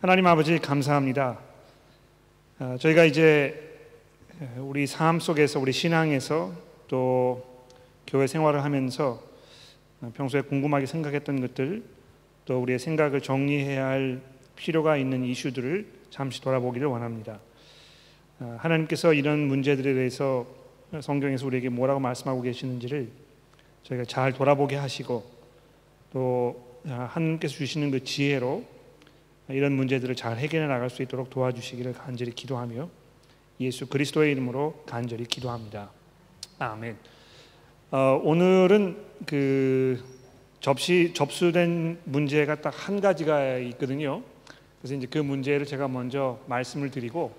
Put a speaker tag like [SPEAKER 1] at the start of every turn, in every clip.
[SPEAKER 1] 하나님 아버지 감사합니다. 아, 저희가 이제 우리 삶 속에서 우리 신앙에서 또 교회 생활을 하면서 평소에 궁금하게 생각했던 것들 또 우리의 생각을 정리해야 할 필요가 있는 이슈들을 잠시 돌아보기를 원합니다. 아, 하나님께서 이런 문제들에 대해서 성경에서 우리에게 뭐라고 말씀하고 계시는지를 저희가 잘 돌아보게 하시고 또 아, 하나님께서 주시는 그 지혜로 이런 문제들을 잘 해결해 나갈 수 있도록 도와주시기를 간절히 기도하며 예수 그리스도의 이름으로 간절히 기도합니다. 아멘. 어, 오늘은 그 접시 접수된 문제가 딱 한 가지가 있거든요. 그래서 이제 그 문제를 제가 먼저 말씀을 드리고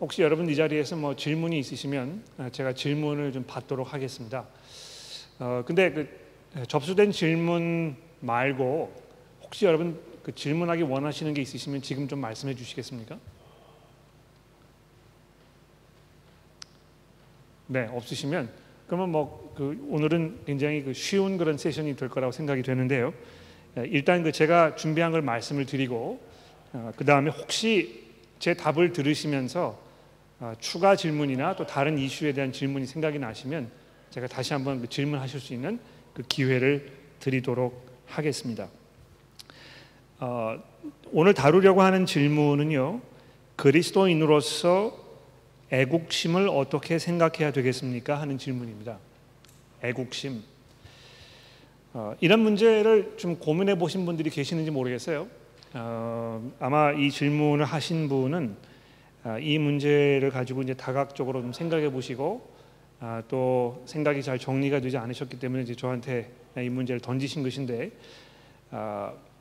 [SPEAKER 1] 혹시 여러분 이 자리에서 뭐 질문이 있으시면 제가 질문을 좀 받도록 하겠습니다. 어, 근데 그 접수된 질문 말고 혹시 여러분 그 질문하기 원하시는 게 있으시면 지금 좀 말씀해 주시겠습니까? 네, 없으시면 그러면 뭐 그 오늘은 굉장히 그 쉬운 그런 세션이 될 거라고 생각이 되는데요. 예, 일단 그 제가 준비한 걸 말씀을 드리고 어, 그 다음에 혹시 제 답을 들으시면서 어, 추가 질문이나 또 다른 이슈에 대한 질문이 생각이 나시면 제가 다시 한번 그 질문하실 수 있는 그 기회를 드리도록 하겠습니다. 어, 오늘 다루려고 하는 질문은요. 그리스도인으로서 애국심을 어떻게 생각해야 되겠습니까? 하는 질문입니다. 애국심. 어, 이런 문제를 좀 고민해 보신 분들이 계시는지 모르겠어요. 어, 아마 이 질문을 하신 분은 어, 이 문제를 가지고 이제 다각적으로 좀 생각해 보시고 아, 또 생각이 잘 정리가 되지 않으셨기 때문에 이제 저한테 이 문제를 던지신 것인데 아, 그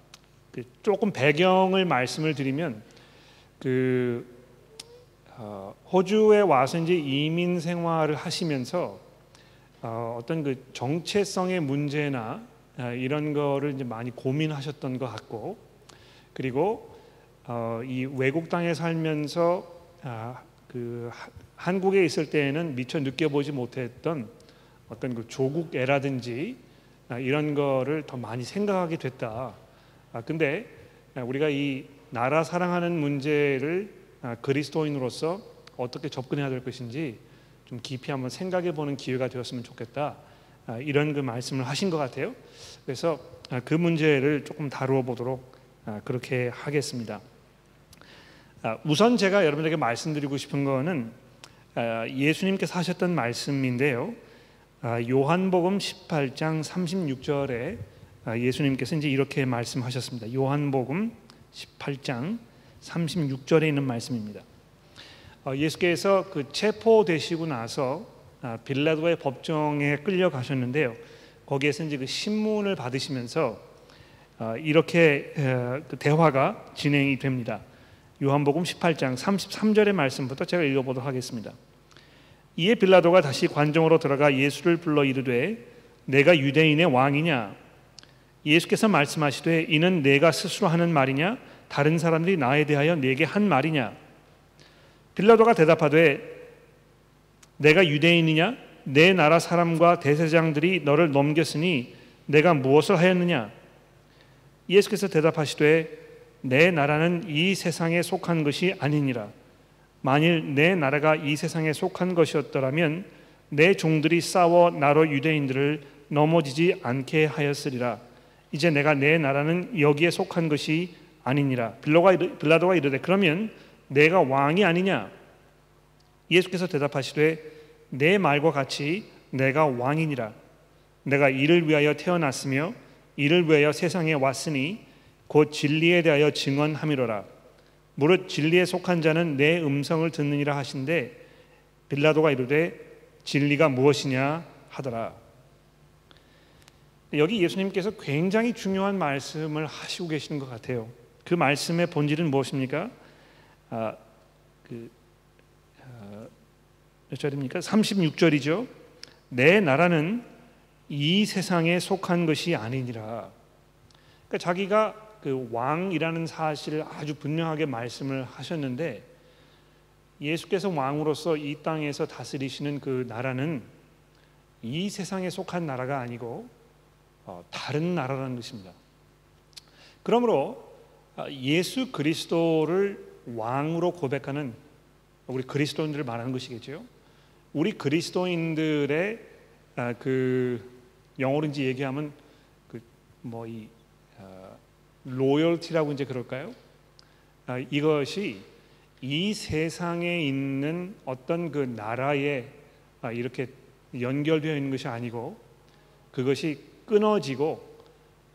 [SPEAKER 1] 조금 배경을 말씀을 드리면 그 어, 호주에 와서 이제 이민 생활을 하시면서 어, 어떤 그 정체성의 문제나 어, 이런 거를 이제 많이 고민하셨던 것 같고 그리고 어, 이 외국 땅에 살면서 아, 그 하, 한국에 있을 때에는 미처 느껴보지 못했던 어떤 그 조국 애라든지 아, 이런 거를 더 많이 생각하게 됐다. 아, 근데 우리가 이 나라 사랑하는 문제를 아, 그리스도인으로서 어떻게 접근해야 될 것인지 좀 깊이 한번 생각해 보는 기회가 되었으면 좋겠다. 아, 이런 그 말씀을 하신 것 같아요. 그래서 아, 그 문제를 조금 다루어 보도록 그렇게 하겠습니다. 우선 제가 여러분에게 말씀드리고 싶은 거는 예수님께서 하셨던 말씀인데요. 요한복음 18장 36절에 예수님께서 이제 이렇게 말씀하셨습니다. 요한복음 18장 36절에 있는 말씀입니다. 어, 예수께서 그 체포되시고 나서 아, 빌라도의 법정에 끌려가셨는데요. 거기에서 이제 그 신문을 받으시면서 어, 이렇게 그 대화가 진행이 됩니다. 요한복음 18장 33절의 말씀부터 제가 읽어보도록 하겠습니다. 이에 빌라도가 다시 관정으로 들어가 예수를 불러 이르되 내가 유대인의 왕이냐 예수께서 말씀하시되 이는 내가 스스로 하는 말이냐 다른 사람들이 나에 대하여 내게 한 말이냐? 빌라도가 대답하되 내가 유대인이냐? 내 나라 사람과 대세장들이 너를 넘겼으니 내가 무엇을 하였느냐? 예수께서 대답하시되 내 나라는 이 세상에 속한 것이 아니니라. 만일 내 나라가 이 세상에 속한 것이었더라면 내 종들이 싸워 나로 유대인들을 넘어지지 않게 하였으리라. 이제 내가 내 나라는 여기에 속한 것이 아니니라. 빌라도가, 빌라도가 이르되 그러면 내가 왕이 아니냐? 예수께서 대답하시되 내 말과 같이 내가 왕이니라. 내가 이를 위하여 태어났으며 이를 위하여 세상에 왔으니 곧 진리에 대하여 증언함이로라. 무릇 진리에 속한 자는 내 음성을 듣느니라 하신데 빌라도가 이르되 진리가 무엇이냐 하더라. 여기 예수님께서 굉장히 중요한 말씀을 하시고 계시는 것 같아요. 그 말씀의 본질은 무엇입니까? 아, 그 아, 몇 절입니까? 36절이죠. 내 나라는 이 세상에 속한 것이 아니니라. 그러니까 자기가 그 왕이라는 사실을 아주 분명하게 말씀을 하셨는데 예수께서 왕으로서 이 땅에서 다스리시는 그 나라는 이 세상에 속한 나라가 아니고 어, 다른 나라라는 것입니다. 그러므로 아, 예수 그리스도를 왕으로 고백하는 우리 그리스도인들을 말하는 것이겠죠. 우리 그리스도인들의 아, 그 영어로 이제 얘기하면 그 뭐이 로열티라고 이제 그럴까요? 아, 이것이 이 세상에 있는 어떤 그 나라에 아, 이렇게 연결되어 있는 것이 아니고 그것이 끊어지고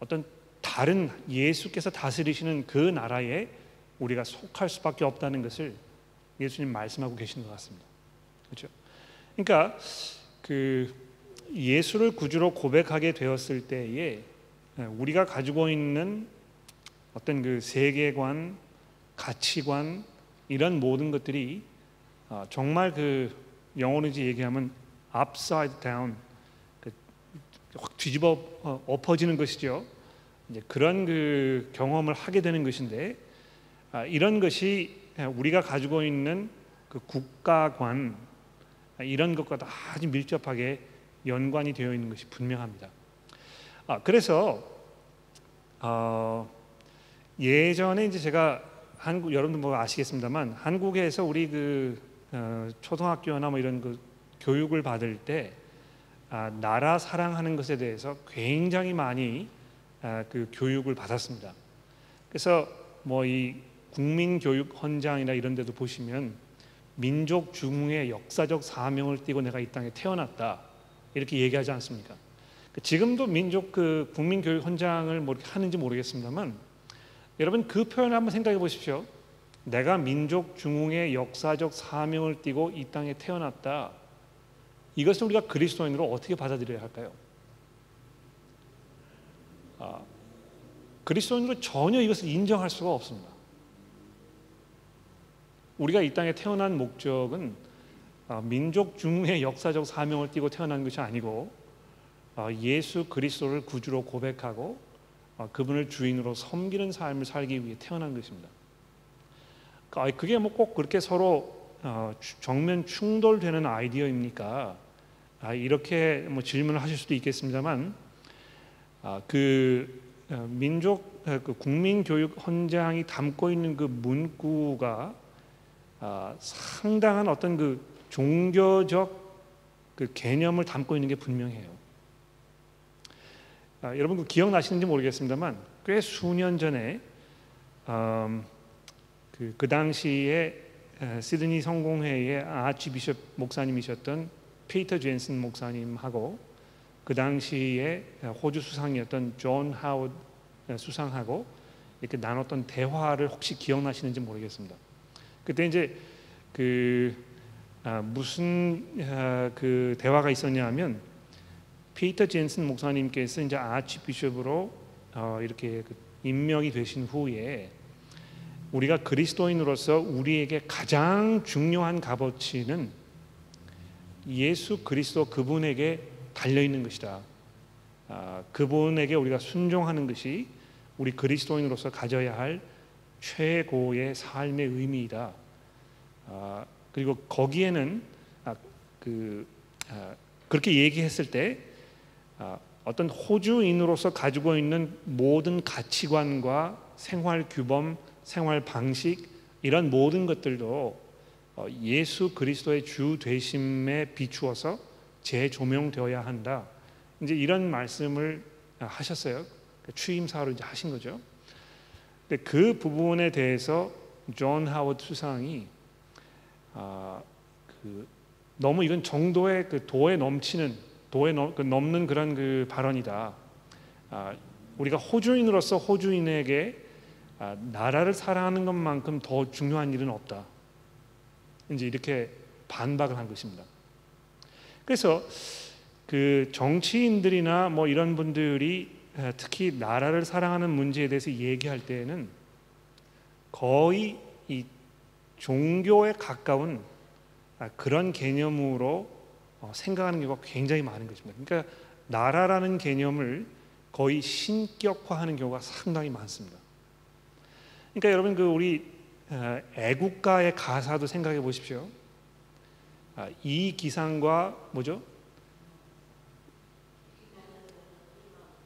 [SPEAKER 1] 어떤 다른 예수께서 다스리시는 그 나라에 우리가 속할 수밖에 없다는 것을 예수님 말씀하고 계시는 것 같습니다. 그렇죠? 그러니까 그 예수를 구주로 고백하게 되었을 때에 우리가 가지고 있는 어떤 그 세계관, 가치관 이런 모든 것들이 어, 정말 그 영어로 얘기하면 upside down 그 확 뒤집어 어, 엎어지는 것이죠. 이제 그런 그 경험을 하게 되는 것인데 아, 이런 것이 우리가 가지고 있는 그 국가관 아, 이런 것과 아주 밀접하게 연관이 되어 있는 것이 분명합니다. 아, 그래서 어, 예전에 이제 제가 한국 여러분들 뭐 아시겠습니다만 한국에서 우리 그 어, 초등학교나 뭐 이런 그 교육을 받을 때 아, 나라 사랑하는 것에 대해서 굉장히 많이 아, 그 교육을 받았습니다. 그래서 뭐 이 국민교육 헌장이나 이런 데도 보시면 민족 중흥의 역사적 사명을 띠고 내가 이 땅에 태어났다 이렇게 얘기하지 않습니까? 지금도 민족 그 국민교육 헌장을 뭐 이렇게 하는지 모르겠습니다만 여러분 그 표현을 한번 생각해 보십시오. 내가 민족 중흥의 역사적 사명을 띠고 이 땅에 태어났다. 이것을 우리가 그리스도인으로 어떻게 받아들여야 할까요? 아, 그리스도인으로 전혀 이것을 인정할 수가 없습니다. 우리가 이 땅에 태어난 목적은 아, 민족 중의 역사적 사명을 띠고 태어난 것이 아니고 아, 예수 그리스도를 구주로 고백하고 아, 그분을 주인으로 섬기는 삶을 살기 위해 태어난 것입니다. 그러니까 그게 뭐 꼭 그렇게 서로 정면 충돌되는 아이디어입니까? 이렇게 뭐 질문을 하실 수도 있겠습니다만 그 어, 민족 그 국민 교육 헌장이 담고 있는 그 문구가 상당한 어떤 그 종교적 그 개념을 담고 있는 게 분명해요. 아, 여러분 그 기억나시는지 모르겠습니다만 꽤 수년 전에 음, 그, 그 당시에 시드니 성공회의 Archbishop 목사님이셨던 피터 젠슨 목사님하고 그 당시에 호주 수상이었던 존 하워드 수상하고 이렇게 나눴던 대화를 혹시 기억나시는지 모르겠습니다. 그때 이제 그 아, 무슨 아, 그 대화가 있었냐면 피터 젠슨 목사님께서 이제 아치 비숍으로 어, 이렇게 그 임명이 되신 후에 우리가 그리스도인으로서 우리에게 가장 중요한 값어치는 예수 그리스도 그분에게 달려 있는 것이다. 아, 그분에게 우리가 순종하는 것이 우리 그리스도인으로서 가져야 할 최고의 삶의 의미이다. 아, 그리고 거기에는 아, 그 아, 그렇게 얘기했을 때 아, 어떤 호주인으로서 가지고 있는 모든 가치관과 생활 규범, 생활 방식 이런 모든 것들도 어, 예수 그리스도의 주 되심에 비추어서 재조명되어야 한다. 이제 이런 말씀을 하셨어요. 취임사로 이제 하신 거죠. 근데 그 부분에 대해서 존 하워드 수상이 아, 그 너무 이건 정도의 그 도에 넘치는 도에 넘, 그 넘는 그런 그 발언이다. 아, 우리가 호주인으로서 호주인에게 아, 나라를 사랑하는 것만큼 더 중요한 일은 없다. 이제 이렇게 반박을 한 것입니다. 그래서 그 정치인들이나 뭐 이런 분들이 아, 특히 나라를 사랑하는 문제에 대해서 얘기할 때에는 거의 이 종교에 가까운 아, 그런 개념으로 어, 생각하는 경우가 굉장히 많은 것입니다. 그러니까 나라라는 개념을 거의 신격화하는 경우가 상당히 많습니다. 그러니까 여러분 그 우리 어, 애국가의 가사도 생각해 보십시오. 아, 이 기상과 뭐죠?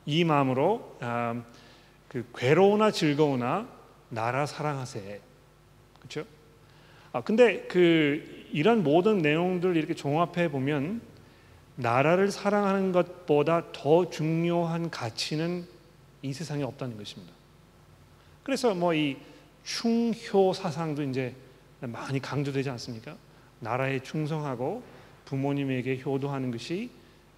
[SPEAKER 1] 이 마음으로 아, 그 괴로우나 즐거우나 나라 사랑하세. 그렇죠? 아 근데 그 이런 모든 내용들 이렇게 종합해 보면 나라를 사랑하는 것보다 더 중요한 가치는 이 세상에 없다는 것입니다. 그래서 뭐이 충효 사상도 이제 많이 강조되지 않습니까? 나라에 충성하고 부모님에게 효도하는 것이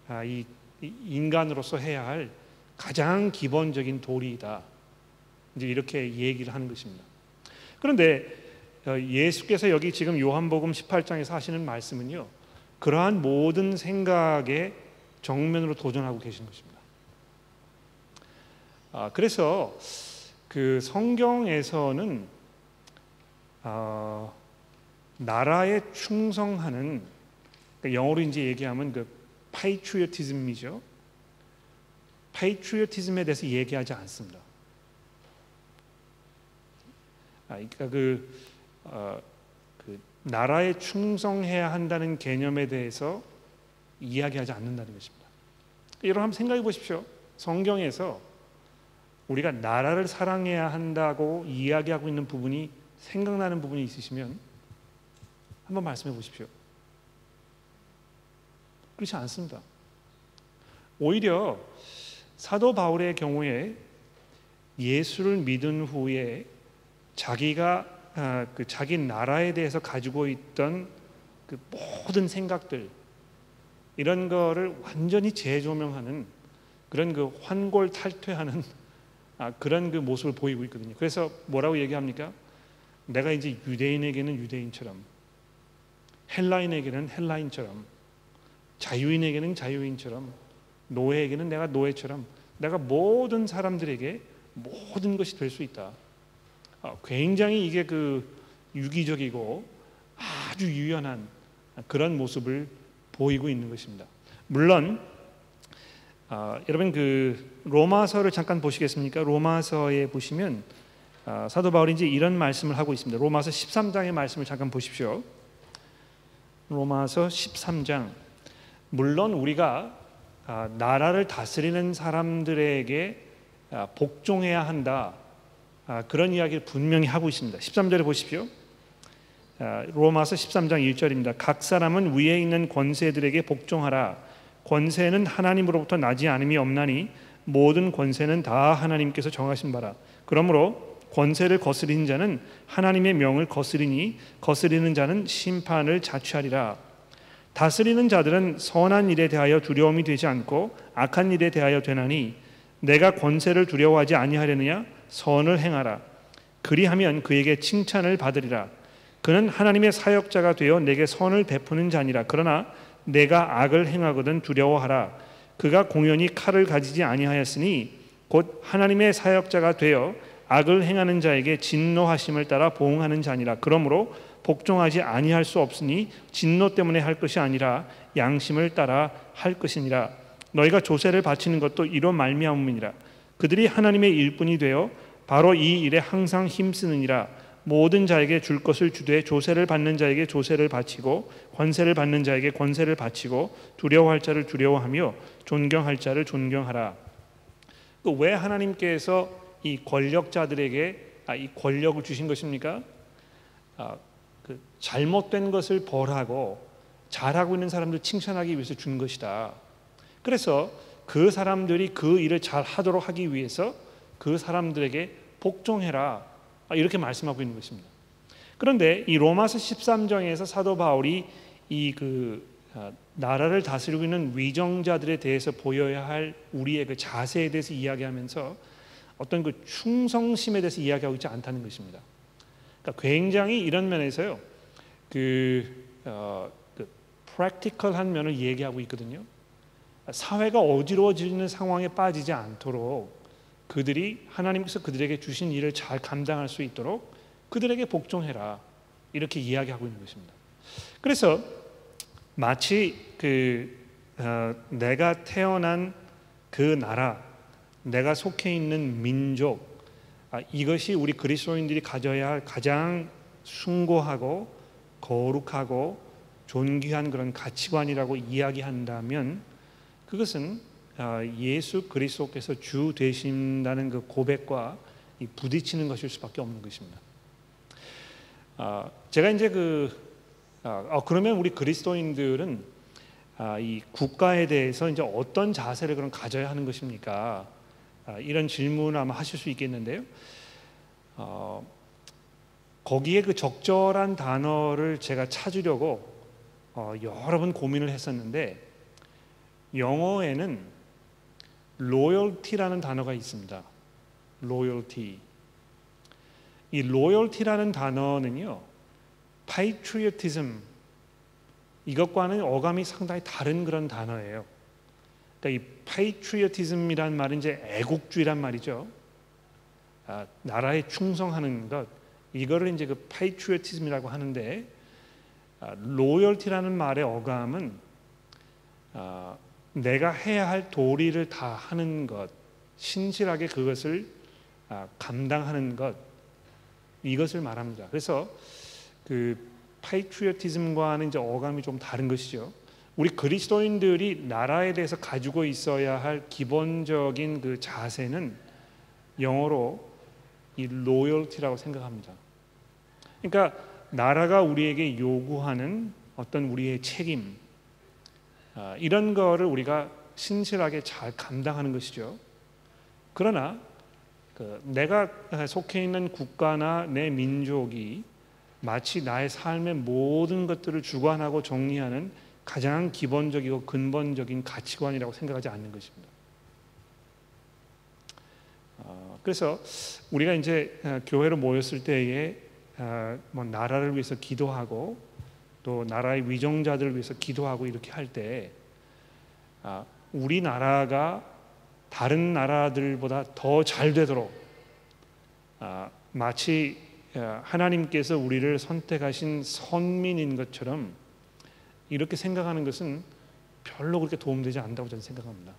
[SPEAKER 1] 아, 이 인간으로서 해야 할 가장 기본적인 도리이다. 이제 이렇게 얘기를 하는 것입니다. 그런데 어, 예수께서 여기 지금 요한복음 18장에서 하시는 말씀은요. 그러한 모든 생각에 정면으로 도전하고 계신 것입니다. 아, 그래서 그 성경에서는 어, 나라에 충성하는 그러니까 영어로 이제 얘기하면 그 patriotism이죠. patriotism에 대해서 얘기하지 않습니다. 아, 그러니까 그, 어, 그 나라에 충성해야 한다는 개념에 대해서 이야기하지 않는다는 것입니다. 여러분 한번 생각해 보십시오. 성경에서 우리가 나라를 사랑해야 한다고 이야기하고 있는 부분이 생각나는 부분이 있으시면 한번 말씀해 보십시오. 그렇지 않습니다. 오히려 사도 바울의 경우에 예수를 믿은 후에 자기가 아, 그 자기 나라에 대해서 가지고 있던 그 모든 생각들 이런 거를 완전히 재조명하는 그런 그 환골 탈퇴하는 아, 그런 그 모습을 보이고 있거든요. 그래서 뭐라고 얘기합니까? 내가 이제 유대인에게는 유대인처럼 헬라인에게는 헬라인처럼 자유인에게는 자유인처럼 노예에게는 내가 노예처럼 내가 모든 사람들에게 모든 것이 될 수 있다. 어, 굉장히 이게 그 유기적이고 아주 유연한 그런 모습을 보이고 있는 것입니다. 물론 어, 여러분 그 로마서를 잠깐 보시겠습니까? 로마서에 보시면 어, 사도 바울이 이제 이런 말씀을 하고 있습니다. 로마서 13장의 말씀을 잠깐 보십시오. 로마서 13장 물론 우리가 아, 나라를 다스리는 사람들에게 아, 복종해야 한다. 아, 그런 이야기를 분명히 하고 있습니다. 13절에 보십시오. 로마서 13장 1절입니다. 각 사람은 위에 있는 권세들에게 복종하라. 권세는 하나님으로부터 나지 않음이 없나니 모든 권세는 다 하나님께서 정하신 바라. 그러므로 권세를 거스리는 자는 하나님의 명을 거스리니 거스리는 자는 심판을 자취하리라. 다스리는 자들은 선한 일에 대하여 두려움이 되지 않고 악한 일에 대하여 되나니 내가 권세를 두려워하지 아니하려느냐 선을 행하라 그리하면 그에게 칭찬을 받으리라 그는 하나님의 사역자가 되어 내게 선을 베푸는 자니라 그러나 내가 악을 행하거든 두려워하라. 그가 공연히 칼을 가지지 아니하였으니 곧 하나님의 사역자가 되어 악을 행하는 자에게 진노하심을 따라 보응하는 자니라. 그러므로 복종하지 아니할 수 없으니 진노 때문에 할 것이 아니라 양심을 따라 할 것이니라. 너희가 조세를 바치는 것도 이로 말미암음이니라. 그들이 하나님의 일꾼이 되어 바로 이 일에 항상 힘쓰느니라 모든 자에게 줄 것을 주되 조세를 받는 자에게 조세를 바치고 권세를 받는 자에게 권세를 바치고 두려워할 자를 두려워하며 존경할 자를 존경하라. 그왜 하나님께서 이 권력자들에게 아, 이 권력을 주신 것입니까? 아, 그 잘못된 것을 벌하고 잘하고 있는 사람들 칭찬하기 위해서 준 것이다. 그래서 그 사람들이 그 일을 잘 하도록 하기 위해서 그 사람들에게 복종해라. 이렇게 말씀하고 있는 것입니다. 그런데 이 로마서 13장에서 사도 바울이 이그 아, 나라를 다스리고 있는 위정자들에 대해서 보여야 할 우리의 그 자세에 대해서 이야기하면서 어떤 그 충성심에 대해서 이야기하고 있지 않다는 것입니다. 그러니까 굉장히 이런 면에서요. 그, 어, 그 프랙티컬한 면을 얘기하고 있거든요. 사회가 어지러워지는 상황에 빠지지 않도록 그들이 하나님께서 그들에게 주신 일을 잘 감당할 수 있도록 그들에게 복종해라 이렇게 이야기하고 있는 것입니다. 그래서 마치 그 어, 내가 태어난 그 나라, 내가 속해 있는 민족 아, 이것이 우리 그리스도인들이 가져야 할 가장 숭고하고 거룩하고 존귀한 그런 가치관이라고 이야기한다면 그것은 아, 예수 그리스도께서 주 되신다는 그 고백과 이 부딪히는 것일 수밖에 없는 것입니다. 아, 제가 이제 그 아, 어, 그러면 우리 그리스도인들은 아, 이 국가에 대해서 이제 어떤 자세를 그럼 가져야 하는 것입니까? 아, 이런 질문 아마 하실 수 있겠는데요. 어, 거기에 그 적절한 단어를 제가 찾으려고 어, 여러 번 고민을 했었는데 영어에는 loyalty라는 단어가 있습니다. loyalty. 이 loyalty라는 단어는요, patriotism 이것과는 어감이 상당히 다른 그런 단어예요. 그러니까 이 patriotism이란 말은 이제 애국주의란 말이죠. 아, 나라에 충성하는 것 이거를 이제 그 patriotism이라고 하는데 아, loyalty라는 말의 어감은 아, 내가 해야 할 도리를 다 하는 것, 신실하게 그것을 아, 감당하는 것 이것을 말합니다. 그래서 그 patriotism과는 이제 어감이 좀 다른 것이죠. 우리 그리스도인들이 나라에 대해서 가지고 있어야 할 기본적인 그 자세는 영어로 이 loyalty라고 생각합니다. 그러니까 나라가 우리에게 요구하는 어떤 우리의 책임 아, 이런 거를 우리가 신실하게 잘 감당하는 것이죠. 그러나 그 내가 속해 있는 국가나 내 민족이 마치 나의 삶의 모든 것들을 주관하고 정리하는 가장 기본적이고 근본적인 가치관이라고 생각하지 않는 것입니다. 어, 그래서 우리가 이제 어, 교회로 모였을 때에 어, 뭐 나라를 위해서 기도하고 또 나라의 위정자들을 위해서 기도하고 이렇게 할때 아, 우리나라가 다른 나라들보다 더 잘 되도록 아, 마치 하나님께서 우리를 선택하신 선민인 것처럼 이렇게 생각하는 것은 별로 그렇게 도움되지 않다고 저는 생각합니다.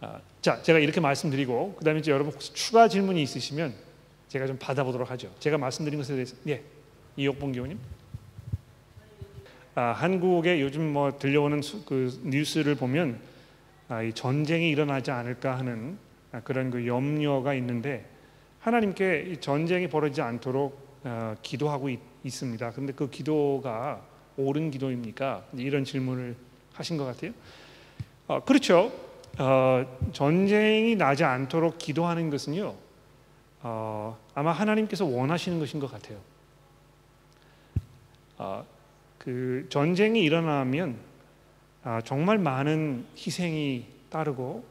[SPEAKER 1] 아, 자, 제가 이렇게 말씀드리고 그다음에 이제 여러분 혹시 추가 질문이 있으시면 제가 좀 받아보도록 하죠. 제가 말씀드린 것에 대해서 예, 이옥봉 교우님. 아, 한국에 요즘 뭐 들려오는 수, 그 뉴스를 보면 아, 이 전쟁이 일어나지 않을까 하는 아, 그런 그 염려가 있는데 하나님께 전쟁이 벌어지지 않도록 어, 기도하고 있, 습니다 그런데 그 기도가 옳은 기도입니까? 이런 질문을 하신 것 같아요. 어, 그렇죠. 어, 전쟁이 나지 않도록 기도하는 것은요. 어, 아마 하나님께서 원하시는 것인 것 같아요. 어, 그 전쟁이 일어나면 아, 정말 많은 희생이 따르고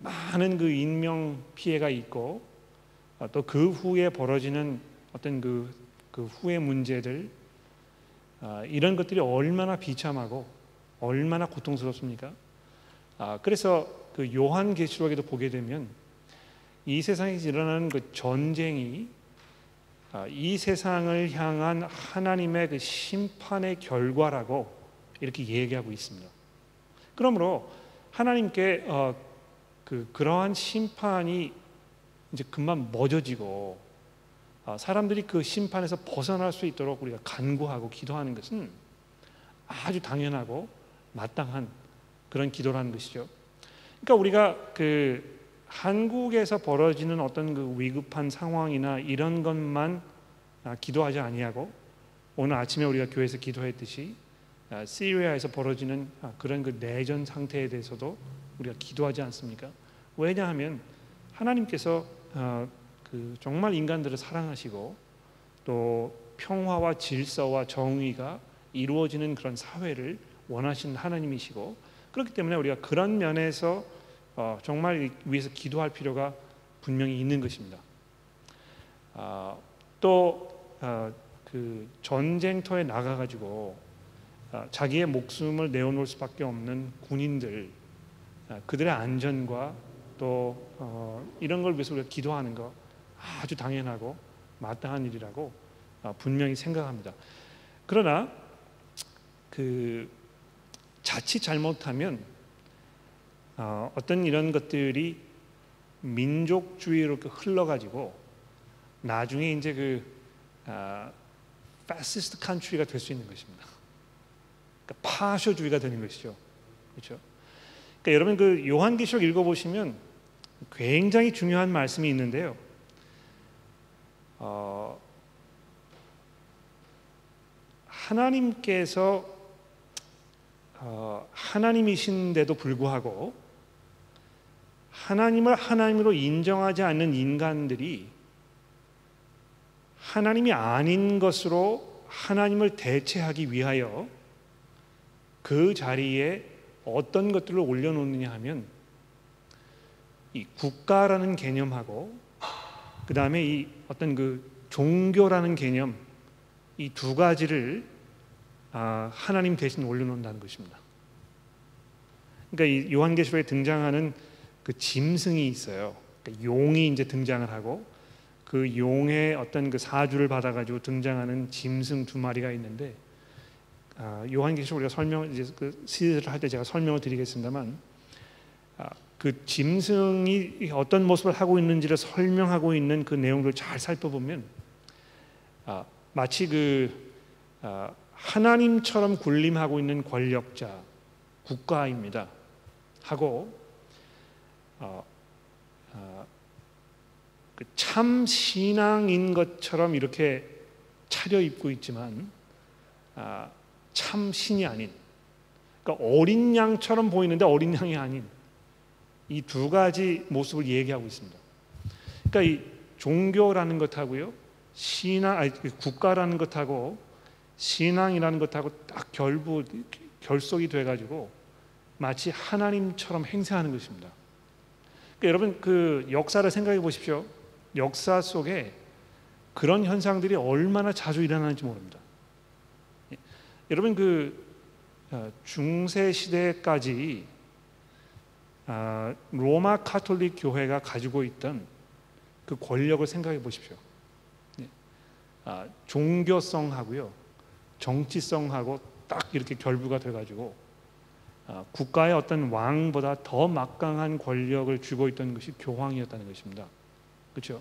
[SPEAKER 1] 많은 그 인명 피해가 있고 아, 또그 후에 벌어지는 어떤 그, 그 후의 문제들 아, 이런 것들이 얼마나 비참하고 얼마나 고통스럽습니까? 아, 그래서 그 요한계시록에도 보게 되면 이 세상에서 일어나는 그 전쟁이 아, 이 세상을 향한 하나님의 그 심판의 결과라고 이렇게 얘기하고 있습니다. 그러므로 하나님께 어, 그 그러한 심판이 이제 그만 멎어지고 어, 사람들이 그 심판에서 벗어날 수 있도록 우리가 간구하고 기도하는 것은 아주 당연하고 마땅한 그런 기도라는 것이죠. 그러니까 우리가 그 한국에서 벌어지는 어떤 그 위급한 상황이나 이런 것만 아, 기도하지 아니하고 오늘 아침에 우리가 교회에서 기도했듯이 아, 시리아에서 벌어지는 아, 그런 그 내전 상태에 대해서도 우리가 기도하지 않습니까? 왜냐하면 하나님께서 그 정말 인간들을 사랑하시고 또 평화와 질서와 정의가 이루어지는 그런 사회를 원하시는 하나님이시고 그렇기 때문에 우리가 그런 면에서 어, 정말 위해서 기도할 필요가 분명히 있는 것입니다. 어, 또그 어, 전쟁터에 나가가지고 어, 자기의 목숨을 내어놓을 수밖에 없는 군인들 어, 그들의 안전과 또 어, 이런 걸 위해서 우리가 기도하는 거 아주 당연하고 마땅한 일이라고 분명히 생각합니다. 그러나 그 자칫 잘못하면 어, 떤 이런 것들이 민족주의로 흘러가지고 나중에 이제 그 아, fascist country가 될 수 있는 것입니다. 그러니까 파쇼주의가 되는 것이죠. 그렇죠? 그러니까 여러분 그 요한계시록 읽어보시면 굉장히 중요한 말씀이 있는데요. 어, 하나님께서 어, 하나님이신데도 불구하고 하나님을 하나님으로 인정하지 않는 인간들이 하나님이 아닌 것으로 하나님을 대체하기 위하여 그 자리에 어떤 것들을 올려놓느냐 하면 이 국가라는 개념하고 그 다음에 이 어떤 그 종교라는 개념 이 두 가지를 아, 하나님 대신 올려놓는다는 것입니다. 그러니까 이 요한계시록에 등장하는 그 짐승이 있어요. 그러니까 용이 이제 등장을 하고 그 용의 어떤 그 사주를 받아가지고 등장하는 짐승 두 마리가 있는데 아, 요한계시록 우리가 설명 이제 그 시리즈를 할 때 제가 설명을 드리겠습니다만 아, 그 짐승이 어떤 모습을 하고 있는지를 설명하고 있는 그 내용들을 잘 살펴보면 아, 마치 그 아, 하나님처럼 군림하고 있는 권력자 국가입니다. 하고 어, 어, 그참 신앙인 것처럼 이렇게 차려 입고 있지만 아, 참 신이 아닌 그러니까 어린 양처럼 보이는데 어린 양이 아닌 이 두 가지 모습을 얘기하고 있습니다. 그러니까 이 종교라는 것하고요, 신앙, 아니, 그 국가라는 것하고 신앙이라는 것하고 딱 결부 결속이 돼가지고 마치 하나님처럼 행세하는 것입니다. 그러니까 여러분 그 역사를 생각해 보십시오. 역사 속에 그런 현상들이 얼마나 자주 일어나는지 모릅니다. 예. 여러분 그 어, 중세 시대까지 아, 로마 카톨릭 교회가 가지고 있던 그 권력을 생각해 보십시오. 예. 아, 종교성하고요, 정치성하고 딱 이렇게 결부가 돼가지고 아, 국가의 어떤 왕보다 더 막강한 권력을 쥐고 있던 것이 교황이었다는 것입니다. 그렇죠?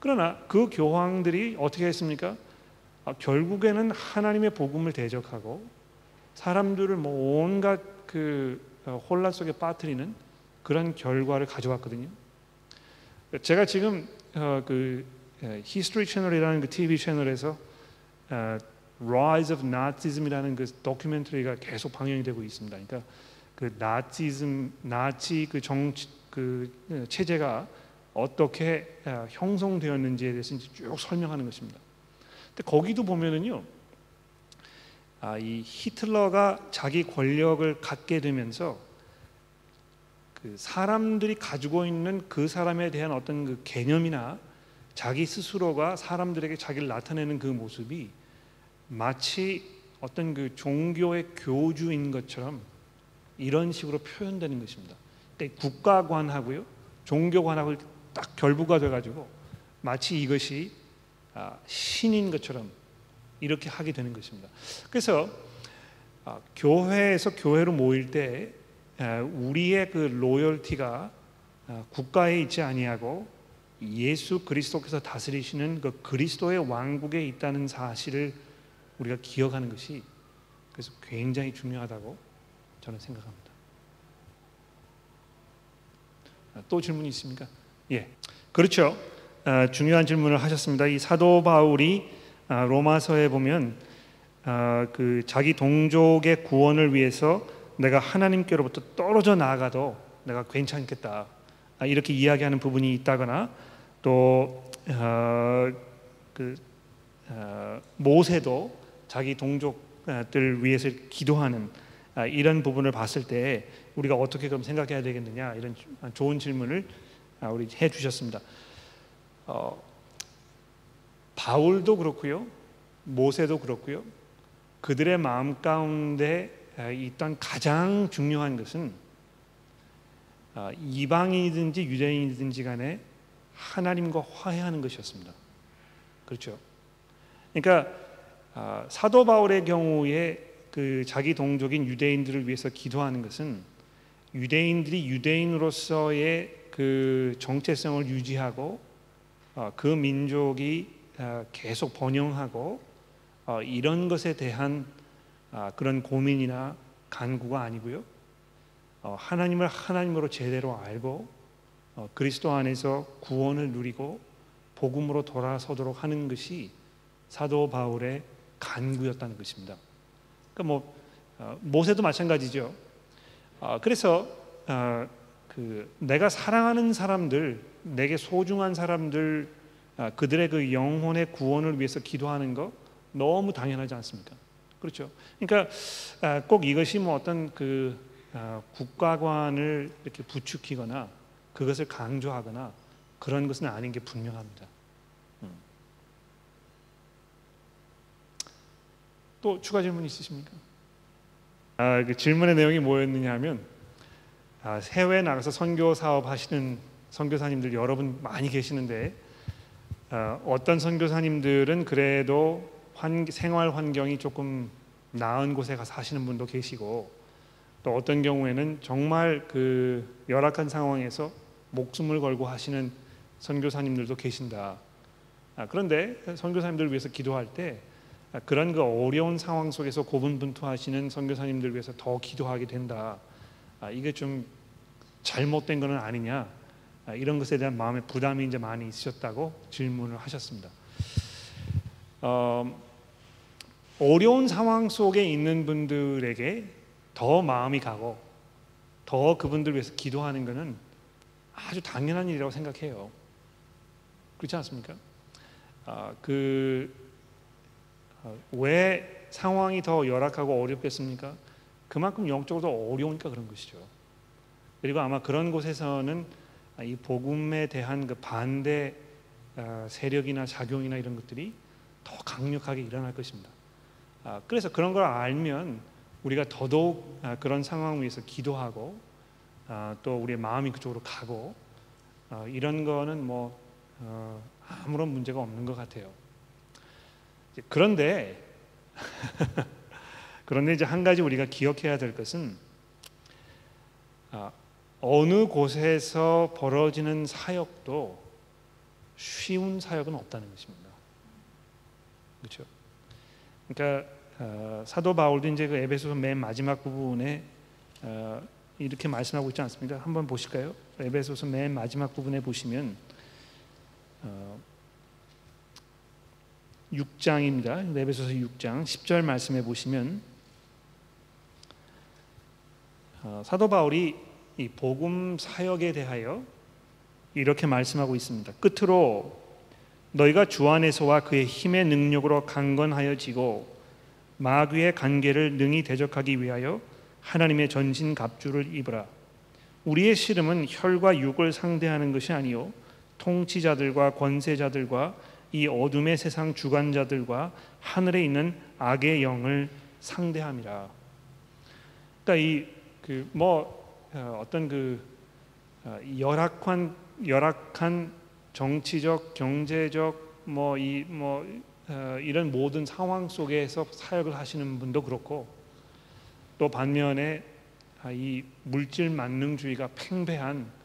[SPEAKER 1] 그러나 그 교황들이 어떻게 했습니까? 아, 결국에는 하나님의 복음을 대적하고 사람들을 뭐 온갖 그 어, 혼란 속에 빠뜨리는 그런 결과를 가져왔거든요. 제가 지금 어, 그 History Channel이라는 그 TV 채널에서 어, Rise of Nazism이라는 그 다큐멘터리가 계속 방영이 되고 있습니다. 그러니까 그 나치즘, 나치 그 정치 그 체제가 어떻게 아, 형성되었는지에 대해서 쭉 설명하는 것입니다. 근데 거기도 보면은요, 아, 이 히틀러가 자기 권력을 갖게 되면서 그 사람들이 가지고 있는 그 사람에 대한 어떤 그 개념이나 자기 스스로가 사람들에게 자기를 나타내는 그 모습이 마치 어떤 그 종교의 교주인 것처럼 이런 식으로 표현되는 것입니다. 그러니까 국가관하고요, 종교관하고 딱 결부가 돼가지고 마치 이것이 아, 신인 것처럼 이렇게 하게 되는 것입니다. 그래서 아, 교회에서 교회로 모일 때 아, 우리의 그 로열티가 국가에 있지 아니하고 예수 그리스도께서 다스리시는 그 그리스도의 왕국에 있다는 사실을 우리가 기억하는 것이 그래서 굉장히 중요하다고 저는 생각합니다. 또 질문이 있습니까? 예, 그렇죠. 어, 중요한 질문을 하셨습니다. 이 사도 바울이 어, 로마서에 보면 어, 그 자기 동족의 구원을 위해서 내가 하나님께로부터 떨어져 나가도 내가 괜찮겠다 아, 이렇게 이야기하는 부분이 있다거나 또그 모세도 자기 동족들 위해서 기도하는 아, 이런 부분을 봤을 때 우리가 어떻게 그럼 생각해야 되겠느냐 이런 좋은 질문을 아, 우리 해 주셨습니다. 어, 바울도 그렇고요, 모세도 그렇고요. 그들의 마음 가운데 아, 있던 가장 중요한 것은 이방인이든지 유대인이든지 간에 하나님과 화해하는 것이었습니다. 그렇죠? 그러니까 아, 사도 바울의 경우에 그 자기 동족인 유대인들을 위해서 기도하는 것은 유대인들이 유대인으로서의 그 정체성을 유지하고 어, 그 민족이 어, 계속 번영하고 어, 이런 것에 대한 아, 그런 고민이나 간구가 아니고요. 하나님을 하나님으로 제대로 알고 어, 그리스도 안에서 구원을 누리고 복음으로 돌아서도록 하는 것이 사도 바울의 간구였다는 것입니다. 그러니까 뭐 어, 모세도 마찬가지죠. 어, 그래서 어, 그 내가 사랑하는 사람들, 내게 소중한 사람들, 아, 그들의 그 영혼의 구원을 위해서 기도하는 거 너무 당연하지 않습니까? 그렇죠. 그러니까 아, 꼭 이것이 뭐 어떤 그 아, 국가관을 이렇게 부추기거나 그것을 강조하거나 그런 것은 아닌 게 분명합니다. 또 추가 질문 있으십니까? 아, 그 질문의 내용이 뭐였느냐 하면 아, 해외 나가서 선교 사업 하시는 선교사님들 여러분 많이 계시는데 어, 어떤 선교사님들은 그래도 환, 생활 환경이 조금 나은 곳에 가서 사시는 분도 계시고 또 어떤 경우에는 정말 그 열악한 상황에서 목숨을 걸고 하시는 선교사님들도 계신다. 아, 그런데 선교사님들을 위해서 기도할 때 아, 그런 그 어려운 상황 속에서 고분분투하시는 선교사님들 위해서 더 기도하게 된다. 아, 이게 좀 잘못된 것은 아니냐 아, 이런 것에 대한 마음의 부담이 이제 많이 있으셨다고 질문을 하셨습니다. 어, 어려운 상황 속에 있는 분들에게 더 마음이 가고 더 그분들 위해서 기도하는 것은 아주 당연한 일이라고 생각해요. 그렇지 않습니까? 아, 그 왜 어, 상황이 더 열악하고 어렵겠습니까? 그만큼 영적으로 어려우니까 그런 것이죠. 그리고 아마 그런 곳에서는 이 복음에 대한 그 반대 어, 세력이나 작용이나 이런 것들이 더 강력하게 일어날 것입니다. 아, 그래서 그런 걸 알면 우리가 더더욱 아, 그런 상황 위에서 기도하고 아, 또 우리의 마음이 그쪽으로 가고 이런 거는 뭐 어, 아무런 문제가 없는 것 같아요. 그런데 그런데 이제 한 가지 우리가 기억해야 될 것은 어느 곳에서 벌어지는 사역도 쉬운 사역은 없다는 것입니다. 그렇죠? 그러니까 어, 사도 바울도 이제 그 에베소서 맨 마지막 부분에 어, 이렇게 말씀하고 있지 않습니까? 한번 보실까요? 에베소서 맨 마지막 부분에 보시면 어, 6장입니다. 에베소서 6장 10절 말씀에 보시면 어, 사도 바울이 이 복음 사역에 대하여 이렇게 말씀하고 있습니다. 끝으로 너희가 주 안에서와 그의 힘의 능력으로 강건하여지고 마귀의 관계를 능히 대적하기 위하여 하나님의 전신 갑주를 입으라. 우리의 씨름은 혈과 육을 상대하는 것이 아니요 통치자들과 권세자들과 이 어둠의 세상 주관자들과 하늘에 있는 악의 영을 상대함이라. 그러니까 이그뭐 어, 어떤 그 어, 열악한 열악한 정치적, 경제적 뭐 이뭐 뭐, 어, 이런 모든 상황 속에서 사역을 하시는 분도 그렇고 또 반면에 아, 이 물질 만능주의가 팽배한 아,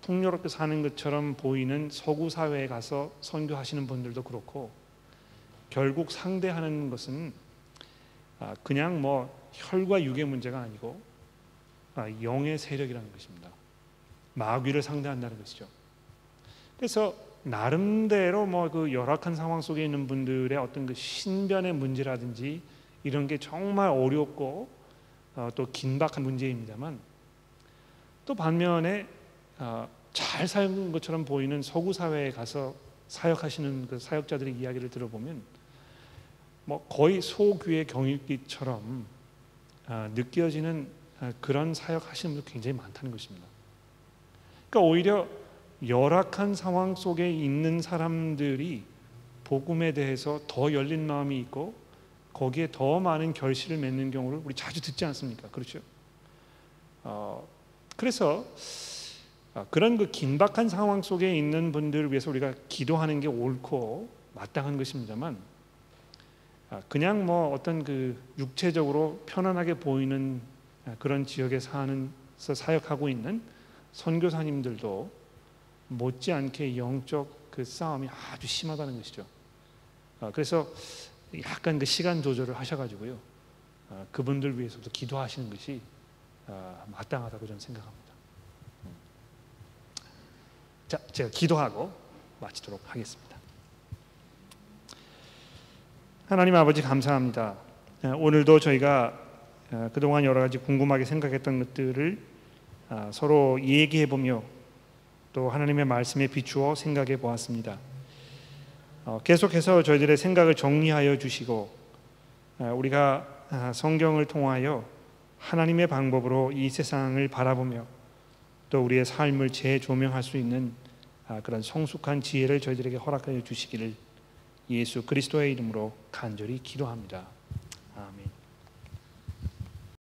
[SPEAKER 1] 풍요롭게 사는 것처럼 보이는 서구 사회에 가서 선교하시는 분들도 그렇고 결국 상대하는 것은 아, 그냥 뭐 혈과 육의 문제가 아니고 아, 영의 세력이라는 것입니다. 마귀를 상대한다는 것이죠. 그래서 나름대로 뭐 그 열악한 상황 속에 있는 분들의 어떤 그 신변의 문제라든지 이런 게 정말 어렵고 어, 또 긴박한 문제입니다만 또 반면에 어, 잘 사는 것처럼 보이는 서구 사회에 가서 사역하시는 그 사역자들의 이야기를 들어보면 뭐 거의 소규의 경일기처럼 어, 느껴지는 아, 그런 사역 하시는 분들 굉장히 많다는 것입니다. 그러니까 오히려 열악한 상황 속에 있는 사람들이 복음에 대해서 더 열린 마음이 있고 거기에 더 많은 결실을 맺는 경우를 우리 자주 듣지 않습니까? 그렇죠? 어, 그래서 아, 그런 그 긴박한 상황 속에 있는 분들을 위해서 우리가 기도하는 게 옳고 마땅한 것입니다만 아, 그냥 뭐 어떤 그 육체적으로 편안하게 보이는 아, 그런 지역에 사는서 사역하고 있는 선교사님들도 못지않게 영적 그 싸움이 아주 심하다는 것이죠. 아, 그래서 약간 그 시간 조절을 하셔가지고요. 아, 그분들 위해서도 기도하시는 것이 마땅하다고 저는 생각합니다. 음. 자, 제가 기도하고 마치도록 하겠습니다. 하나님 아버지 감사합니다. 어, 오늘도 저희가 어, 그동안 여러 가지 궁금하게 생각했던 것들을 아, 서로 얘기해 보며 또 하나님의 말씀에 비추어 생각해 보았습니다. 어, 계속해서 저희들의 생각을 정리하여 주시고 우리가 아, 성경을 통하여 하나님의 방법으로 이 세상을 바라보며 또 우리의 삶을 재조명할 수 있는 아, 그런 성숙한 지혜를 저희들에게 허락하여 주시기를 예수 그리스도의 이름으로 간절히 기도합니다. 아멘.